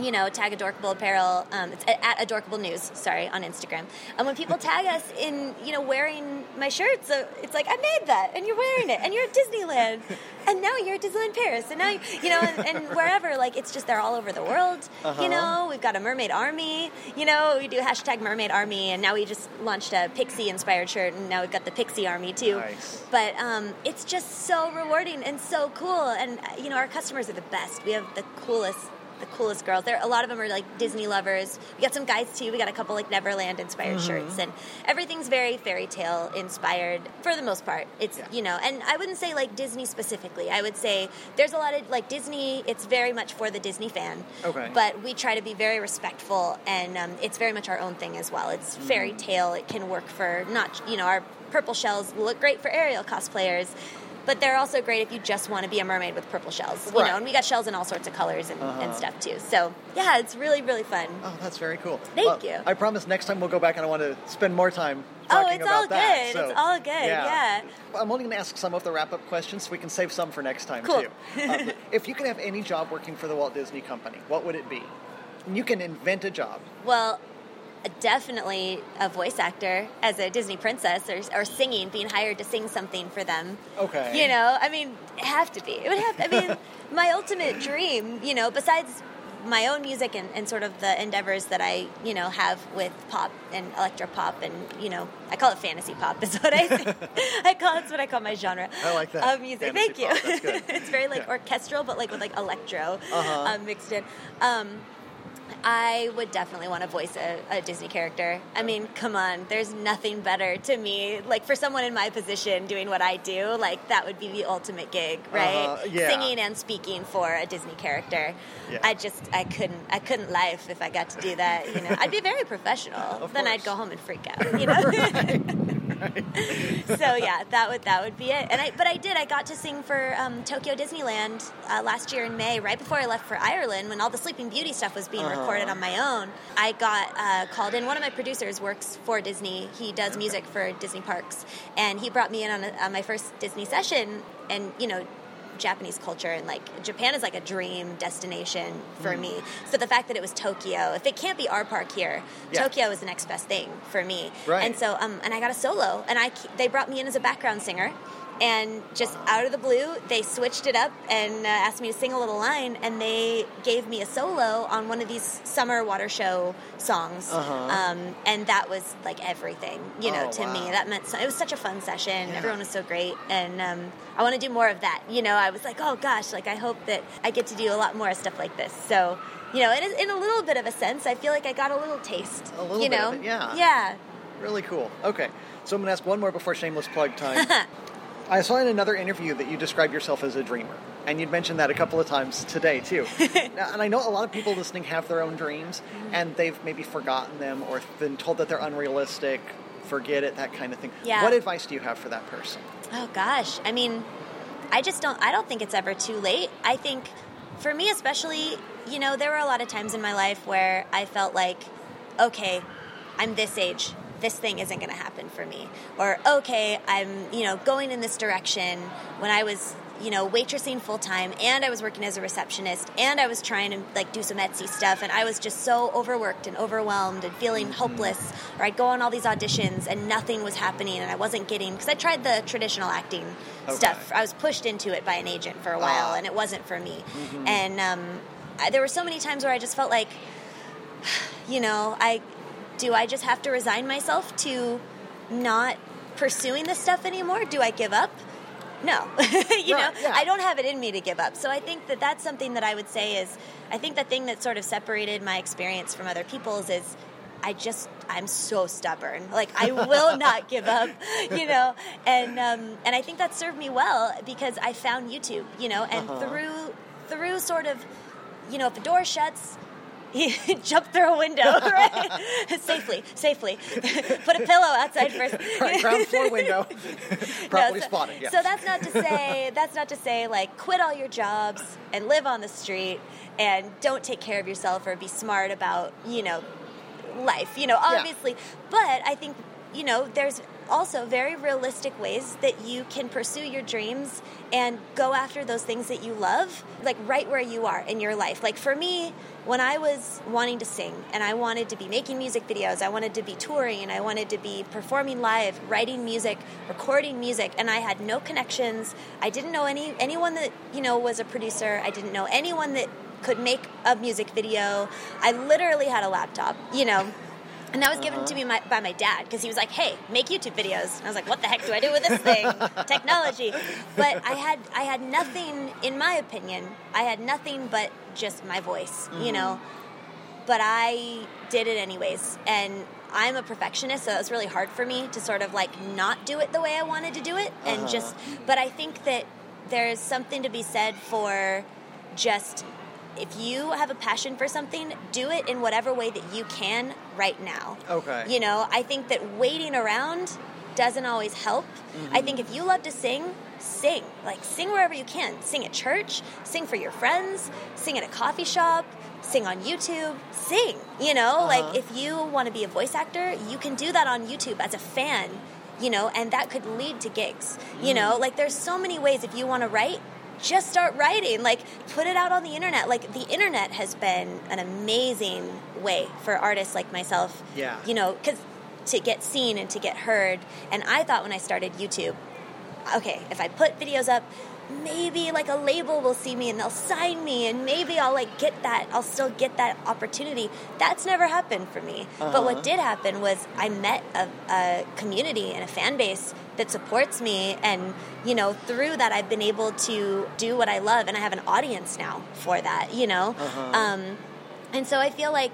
You know, tag Adorkable Apparel. Um, it's at, at Adorkable News. Sorry, on Instagram. And when people tag us in, you know, wearing my shirts, so it's like I made that, and you're wearing it, and you're at Disneyland, and now you're at Disneyland Paris, and now you, you know, and, and wherever. Like it's just they're all over the world.
Uh-huh.
You know, we've got a mermaid army. You know, we do hashtag mermaid army, and now we just launched a pixie inspired shirt, and now we've got the pixie army too.
Nice.
But um, it's just so rewarding and so cool, and uh, you know, our customers are the best. We have the coolest the coolest girls. There, a lot of them are like Disney lovers. We got some guys too. We got a couple like Neverland inspired
Mhm.
shirts, and everything's very fairy tale inspired for the most part. It's you know, and I wouldn't say like Disney specifically. I would say there's a lot of like Disney. It's very much for the Disney fan.
Okay.
But we try to be very respectful, and um, it's very much our own thing as well. It's fairy tale. It can work for not you know our purple shells look great for Ariel cosplayers. But they're also great if you just want to be a mermaid with purple shells, you
Right.
know. And we got shells in all sorts of colors and,
Uh-huh.
and stuff too. So yeah, it's really really fun.
Oh, that's very cool.
Thank
Well,
you.
I promise next time we'll go back and I want to spend more time talking about the.
Oh, it's all
that.
good.
So,
It's all good, yeah.
I'm only going to ask some of the wrap up questions so we can save some for next time,
Cool.
too. Uh, if you could have any job working for the Walt Disney Company, what would it be? And you can invent a job.
Well, definitely a voice actor as a Disney princess or, or singing, being hired to sing something for them.
Okay.
You know, I mean, have to be. It would have. I mean, my ultimate dream, you know, besides my own music and, and sort of the endeavors that I, you know, have with pop and electro pop and, you know, I call it fantasy pop is what I say. I call it's what I call my genre.
I like that.
Of music.
Fantasy
Thank you.
pop, that's good.
it's very like orchestral, but like with like electro
Uh-huh.
um, mixed in. Um, I would definitely want to voice a, a Disney character. I mean, come on, there's nothing better to me. Like for someone in my position doing what I do, like that would be the ultimate gig, right?
Uh-huh, yeah.
Singing and speaking for a Disney character.
Yeah.
I just I couldn't I couldn't life if I got to do that. You know, I'd be very professional.
Of
then. I'd go home and freak out. You know. so yeah, that would that would be it. And I but I did. I got to sing for um, Tokyo Disneyland uh, last year in May, right before I left for Ireland, when all the Sleeping Beauty stuff was being
Uh-huh.
recorded on my own. I got uh, called in. One of my producers works for Disney. He does music for Disney parks, and he brought me in on, a, on my first Disney session. And you know. Japanese culture and like Japan is like a dream destination for
Mm.
me. So the fact that it was Tokyo, if it can't be our park here,
Yeah.
Tokyo is the next best thing for me.
Right.
And so, um, and I got a solo, and I they brought me in as a background singer, and just out of the blue, they switched it up and uh, asked me to sing a little line, and they gave me a solo on one of these summer water show songs,
Uh-huh.
um, and that was like everything, you know,
Oh,
to
wow.
me. That meant so, it was such a fun session.
Yeah.
Everyone was so great, and um, I want to do more of that. You know, I was like, oh gosh, like I hope that I get to do a lot more stuff like this. So. You know, in a, in a little bit of a sense, I feel like I got a little taste.
A little
you
bit
know,
of it, yeah.
yeah.
Really cool. Okay, so I'm going to ask one more before shameless plug time. I saw in another interview that you described yourself as a dreamer, and you'd mentioned that a couple of times today too. and I know a lot of people listening have their own dreams,
Mm-hmm.
and they've maybe forgotten them or been told that they're unrealistic. Forget it, that kind of thing.
Yeah.
What advice do you have for that person?
Oh gosh, I mean, I just don't. I don't think it's ever too late. I think, for me especially, you know, there were a lot of times in my life where I felt like, okay, I'm this age. This thing isn't going to happen for me. Or okay, I'm you know going in this direction. When I was you know waitressing full time, and I was working as a receptionist, and I was trying to like do some Etsy stuff, and I was just so overworked and overwhelmed and feeling hopeless. Or I'd go on all these auditions, and nothing was happening, and I wasn't getting because I tried the traditional acting
Okay.
stuff. I was pushed into it by an agent for a while,
Ah.
and it wasn't for me.
Mhm.
And um, I, there were so many times where I just felt like, you know, I do I just have to resign myself to not pursuing this stuff anymore? Do I give up? No, you know,
yeah.
I don't have it in me to give up. So I think that that's something that I would say is, I think the thing that sort of separated my experience from other people's is, I just I'm so stubborn. Like I will not give up, you know. And um, and I think that served me well because I found YouTube, you know, and
Uh-huh.
through through sort of, you know, if the door shuts. You jumped through a window, right? safely, safely. Put a pillow outside first.
Right, ground floor window. Properly
so,
spotted, yeah.
So that's not to say that's not to say like quit all your jobs and live on the street and don't take care of yourself or be smart about you know life. You know, obviously, but I think you know there's also very realistic ways that you can pursue your dreams and go after those things that you love like right where you are in your life. Like for me when i was wanting to sing and i wanted to be making music videos i wanted to be touring and i wanted to be performing live writing music recording music and i had no connections. I didn't know any anyone that you know was a producer. I didn't know anyone that could make a music video. I literally had a laptop you know And that was given to me my, by my dad because he was like, "Hey, make YouTube videos." And I was like, "What the heck do I do with this thing? Technology." But I had I had nothing, in my opinion, I had nothing but just my voice, you
Mhm.
know. But I did it anyways, and I'm a perfectionist, so it was really hard for me to sort of like not do it the way I wanted to do it, and
Uh-huh.
just. But I think that there's something to be said for just if you have a passion for something, do it in whatever way that you can right now.
Okay.
You know, I think that waiting around doesn't always help. I
Mhm.
think if you love to sing, sing. Like sing wherever you can. Sing at church, sing for your friends, sing at a coffee shop, sing on YouTube, sing. You know,
Uh-huh.
like if you want to be a voice actor, you can do that on YouTube as a fan, you know, and that could lead to gigs. You know, like there's so many ways if you want to write, just start writing. Like put it out on the internet. Like the internet has been an amazing way for artists like myself.
Yeah.
You know, cuz to get seen and to get heard. And I thought when I started YouTube, okay, if I put videos up, maybe like a label will see me and they'll sign me and maybe I'll like get that I'll still get that opportunity. That's never happened for me. But
Uh-huh.
what did happen was I met a, a community and a fan base that supports me and you know through that I've been able to do what I love and I have an audience now for that, you know.
Uh-huh.
Um and so I feel like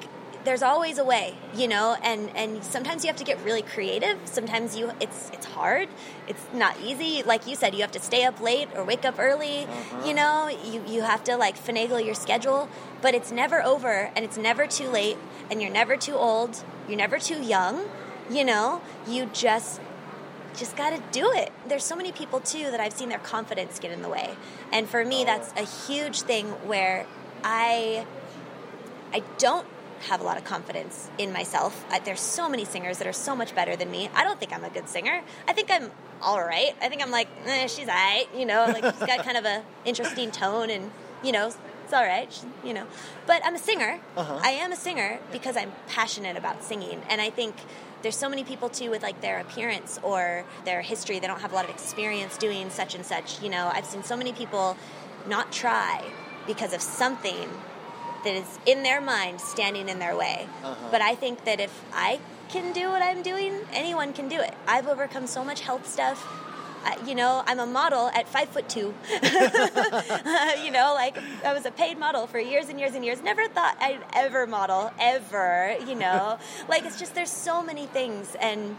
there's always a way, you know, and and sometimes you have to get really creative. Sometimes you it's it's hard. It's not easy. Like you said, you have to stay up late or wake up early.
Uh-huh.
You know, you you have to like finagle your schedule, but it's never over and it's never too late and you're never too old. You're never too young, you know? You just just got to do it. There's so many people too that I've seen their confidence get in the way. And for me that's a huge thing where I I don't have a lot of confidence in myself. I, there's so many singers that are so much better than me. I don't think I'm a good singer. I think I'm all right. I think I'm like, eh, she's all right, you know, like she's got kind of a interesting tone and, you know, it's all right, she- you know. But I'm a singer.
Uh-huh.
I am a singer because I'm passionate about singing. And I think there's so many people too with like their appearance or their history. They don't have a lot of experience doing such and such. You know, I've seen so many people not try because of something that is in their mind standing in their way.
Uh-huh.
But I think that if I can do what I'm doing, anyone can do it. I've overcome so much health stuff. Uh, you know, I'm a model at five foot two. you know, like I was a paid model for years and years and years. Never thought I'd ever model, ever. You know, like it's just there's so many things, and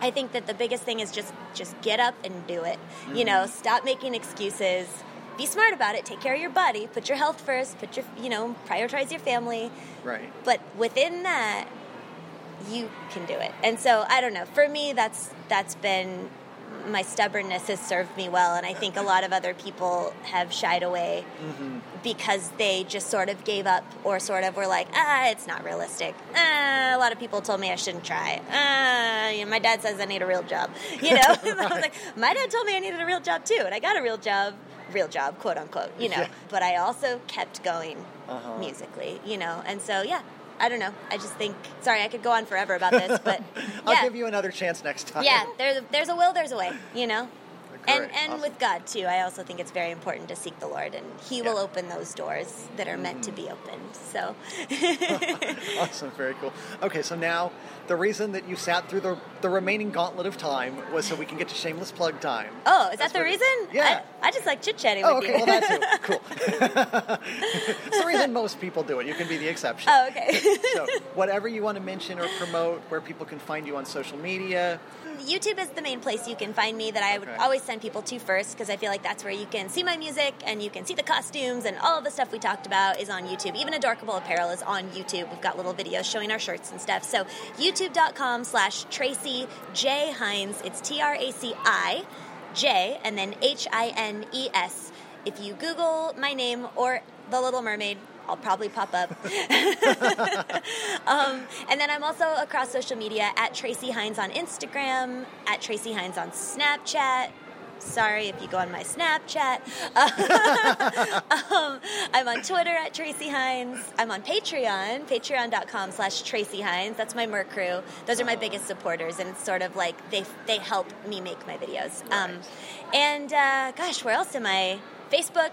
I think that the biggest thing is just just get up and do it. You know,
Mhm.
stop making excuses. Be smart about it. Take care of your body. Put your health first. Put your, you know, prioritize your family.
Right.
But within that, you can do it. And so I don't know. For me, that's that's been my stubbornness has served me well, and I think a lot of other people have shied away
Mm-hmm.
because they just sort of gave up or sort of were like, ah, it's not realistic. Ah, a lot of people told me I shouldn't try. Ah, you know, my dad says I need a real job. You know, I was like, my dad told me I needed a real job too, and I got a real job, real job, quote unquote. You know,
Yeah.
but I also kept going
Uh-huh.
musically. You know, and so yeah. I don't know. I just think. Sorry, I could go on forever about this, but
I'll
yeah,
give you another chance next time.
yeah. There's there's a will, there's a way. You know,
Great.
and
Awesome.
with God too. I also think it's very important to seek the Lord, and He will open those doors that are meant to be mm. opened. So,
awesome, very cool. Okay, so now the reason that you sat through the the remaining gauntlet of time was so we can get to shameless plug time.
oh, is
That's
that the
it-
reason?
Yeah.
I, I just like chit chatting
Oh,
with
okay,
you.
well that's too. Cool. it's the reason most people do it. You can be the exception.
Oh, okay.
so, whatever you want to mention or promote, where people can find you on social media.
YouTube is the main place you can find me that I would
Okay.
always send people to first because I feel like that's where you can see my music and you can see the costumes and all of the stuff we talked about is on YouTube. Even Adorkable Apparel is on YouTube. We've got little videos showing our shirts and stuff. So youtube.com slash Traci J Hines. It's T R A C I J and then H I N E S. If you Google my name or The Little Mermaid, I'll probably pop up. um, and then I'm also across social media at Traci Hines on Instagram, at Traci Hines on Snapchat. Sorry if you go on my Snapchat. um, I'm on Twitter at Traci Hines. I'm on Patreon, patreon.com slash Traci Hines. That's my Merc crew. Those are my biggest supporters, and it's sort of like they, they help me make my videos. Um, and uh, gosh, where else am I? Facebook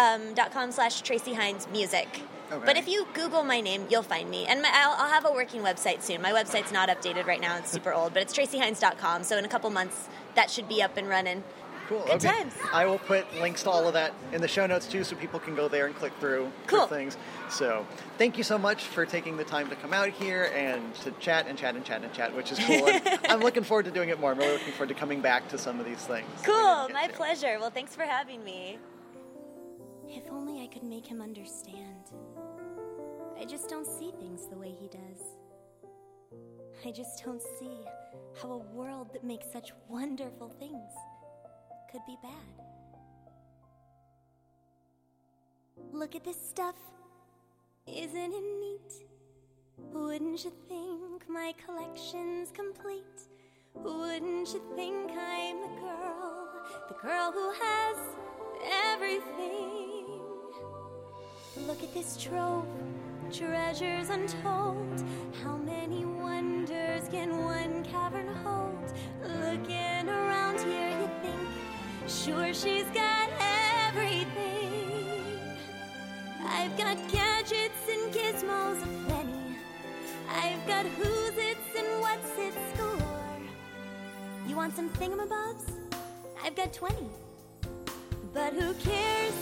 um, dot com slash Traci Hines Music.
Okay.
But if you Google my name, you'll find me. And my, I'll, I'll have a working website soon. My website's not updated right now; it's super old, but it's tracihines.com. So in a couple months, that should be up and running.
Cool.
Good
okay.
times.
I will put links to all of that in the show notes too, so people can go there and click through
Cool.
things. So, thank you so much for taking the time to come out here and to chat and chat and chat and chat, which is cool. I'm looking forward to doing it more. I'm really looking forward to coming back to some of these things.
Cool, my pleasure. Well, thanks for having me.
If only I could make him understand. I just don't see things the way he does. I just don't see how a world that makes such wonderful things could be bad. Look at this stuff. Isn't it neat? Wouldn't you think my collection's complete? Wouldn't you think I'm the girl, the girl who has everything? Look at this trove, treasures untold. How many wonders can one cavern hold? Looking around here, you think, sure she's got everything. I've got gadgets and gizmos aplenty. I've got who's its and what's its galore. You want some thingamabobs? I've got 20. But who cares?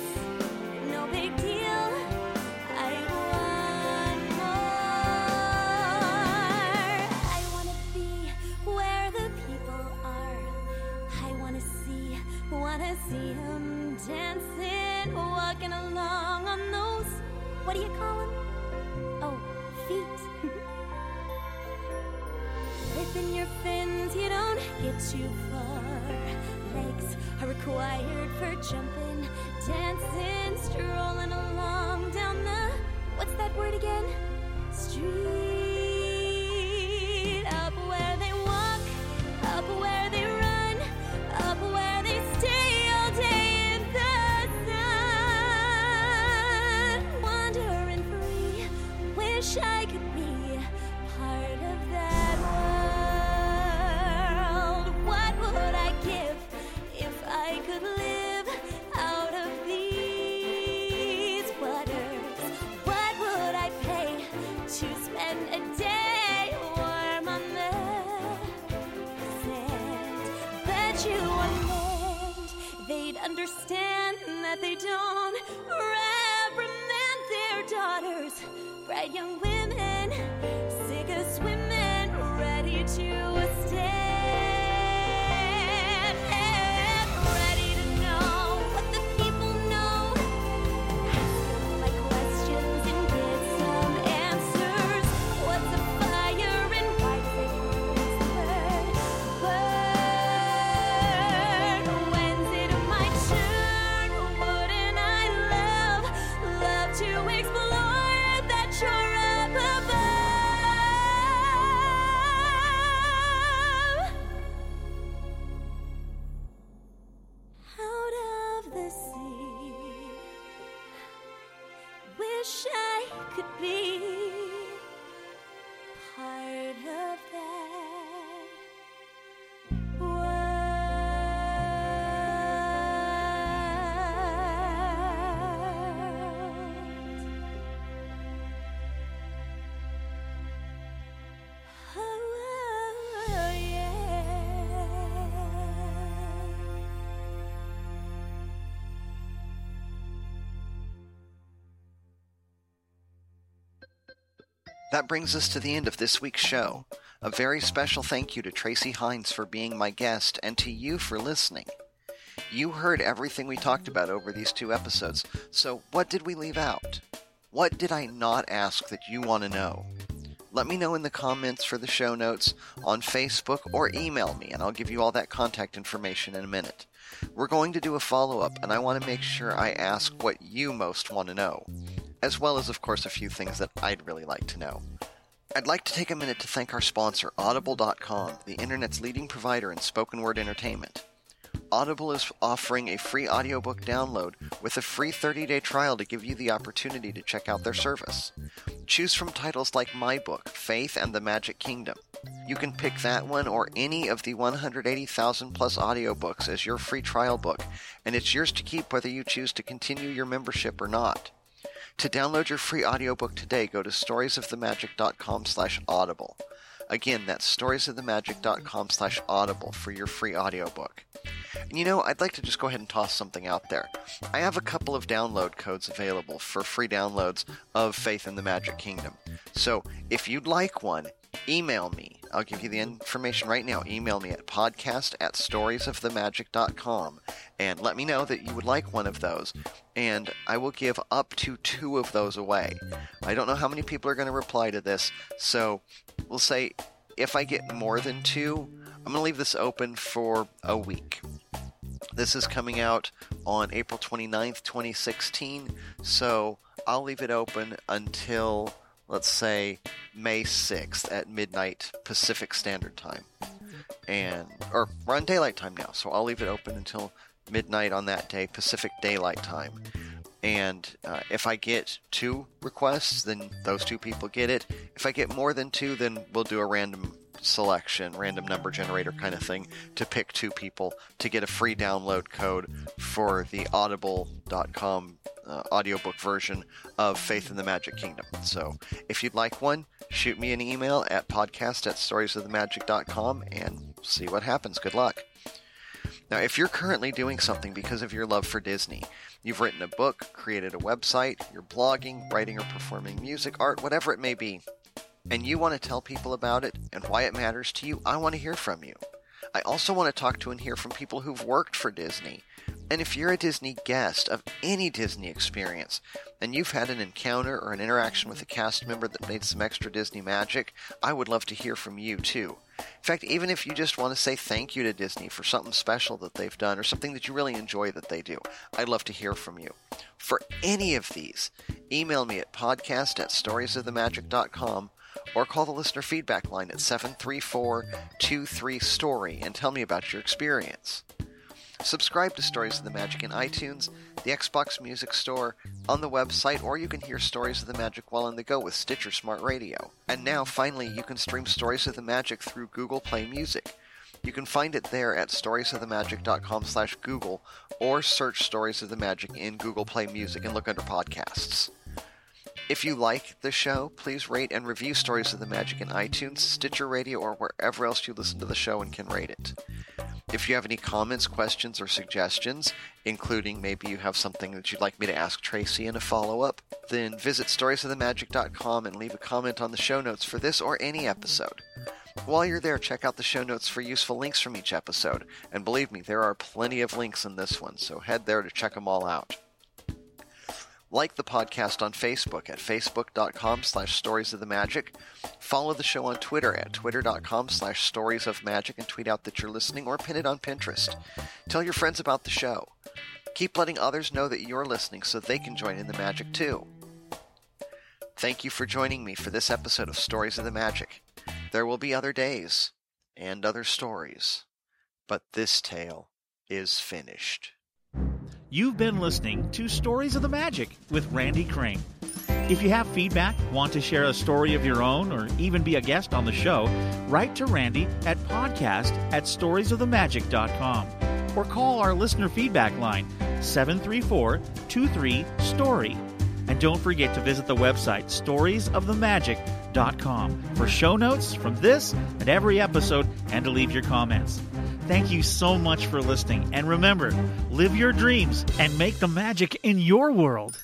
No big deal. Walking along on those. What do you call 'em? Oh, feet. Flipping your fins, you don't get too far. Legs are required for jumping, dancing, strolling along down the what's that word again? Street. Understand that they don't reprimand their daughters. Bright young women, sick of swimming, ready to That
brings us to the end of this week's show. A very special thank you to Traci Hines for being my guest and to you for listening. You heard everything we talked about over these two episodes, so what did we leave out? What did I not ask that you want to know? Let me know in the comments for the show notes on Facebook or email me, and I'll give you all that contact information in a minute. We're going to do a follow up, and I want to make sure I ask what you most want to know, as well as, of course, a few things that I'd really like to know. I'd like to take a minute to thank our sponsor, Audible.com, the internet's leading provider in spoken word entertainment. Audible is offering a free audiobook download with a free 30 day trial to give you the opportunity to check out their service. Choose from titles like my book, Faith and the Magic Kingdom. You can pick that one or any of the 180,000 plus audiobooks as your free trial book, and it's yours to keep whether you choose to continue your membership or not. To download your free audiobook today, go to storiesofthemagic.com slash audible. Again, that's storiesofthemagic.com slash audible for your free audiobook. And you know, I'd like to just go ahead and toss something out there. I have a couple of download codes available for free downloads of Faith in the Magic Kingdom. So if you'd like one, email me. I'll give you the information right now. Email me at podcast at storiesofthemagic.com and let me know that you would like one of those. And I will give up to two of those away. I don't know how many people are going to reply to this, so we'll say if I get more than two, I'm going to leave this open for a week. This is coming out on April 29th, 2016, so I'll leave it open until, let's say, May 6th at midnight Pacific Standard Time. And, or we're on daylight time now, so I'll leave it open until midnight on that day, Pacific Daylight Time. And uh, if I get two requests, then those two people get it. If I get more than two, then we'll do a random selection, random number generator kind of thing to pick two people to get a free download code for the audible.com uh, audiobook version of Faith in the Magic Kingdom. So if you'd like one, shoot me an email at podcast at storiesofthemagic.com and see what happens. Good luck. Now, if you're currently doing something because of your love for Disney, you've written a book, created a website, you're blogging, writing or performing music, art, whatever it may be, and you want to tell people about it and why it matters to you, I want to hear from you. I also want to talk to and hear from people who've worked for Disney. And if you're a Disney guest of any Disney experience, and you've had an encounter or an interaction with a cast member that made some extra Disney magic, I would love to hear from you too. In fact, even if you just want to say thank you to Disney for something special that they've done or something that you really enjoy that they do, I'd love to hear from you. For any of these, email me at podcast at storiesofthemagic.com or call the listener feedback line at 734 23 Story and tell me about your experience. Subscribe to Stories of the Magic in iTunes, the Xbox Music Store, on the website, or you can hear Stories of the Magic while on the go with Stitcher Smart Radio. And now, finally, you can stream Stories of the Magic through Google Play Music. You can find it there at storiesofthemagic.com slash Google or search Stories of the Magic in Google Play Music and look under podcasts. If you like the show, please rate and review Stories of the Magic in iTunes, Stitcher Radio, or wherever else you listen to the show and can rate it. If you have any comments, questions, or suggestions, including maybe you have something that you'd like me to ask Traci in a follow up, then visit storiesofthemagic.com and leave a comment on the show notes for this or any episode. While you're there, check out the show notes for useful links from each episode, and believe me, there are plenty of links in this one, so head there to check them all out. Like the podcast on Facebook at facebook.com slash stories of the magic. Follow the show on Twitter at twitter.com slash stories of magic and tweet out that you're listening or pin it on Pinterest. Tell your friends about the show. Keep letting others know that you're listening so they can join in the magic too. Thank you for joining me for this episode of Stories of the Magic. There will be other days and other stories, but this tale is finished.
You've been listening to Stories of the Magic with Randy Crane. If you have feedback, want to share a story of your own, or even be a guest on the show, write to Randy at podcast at storiesofthemagic.com or call our listener feedback line 734 23 Story. And don't forget to visit the website storiesofthemagic.com for show notes from this and every episode and to leave your comments. Thank you so much for listening. And remember, live your dreams and make the magic in your world.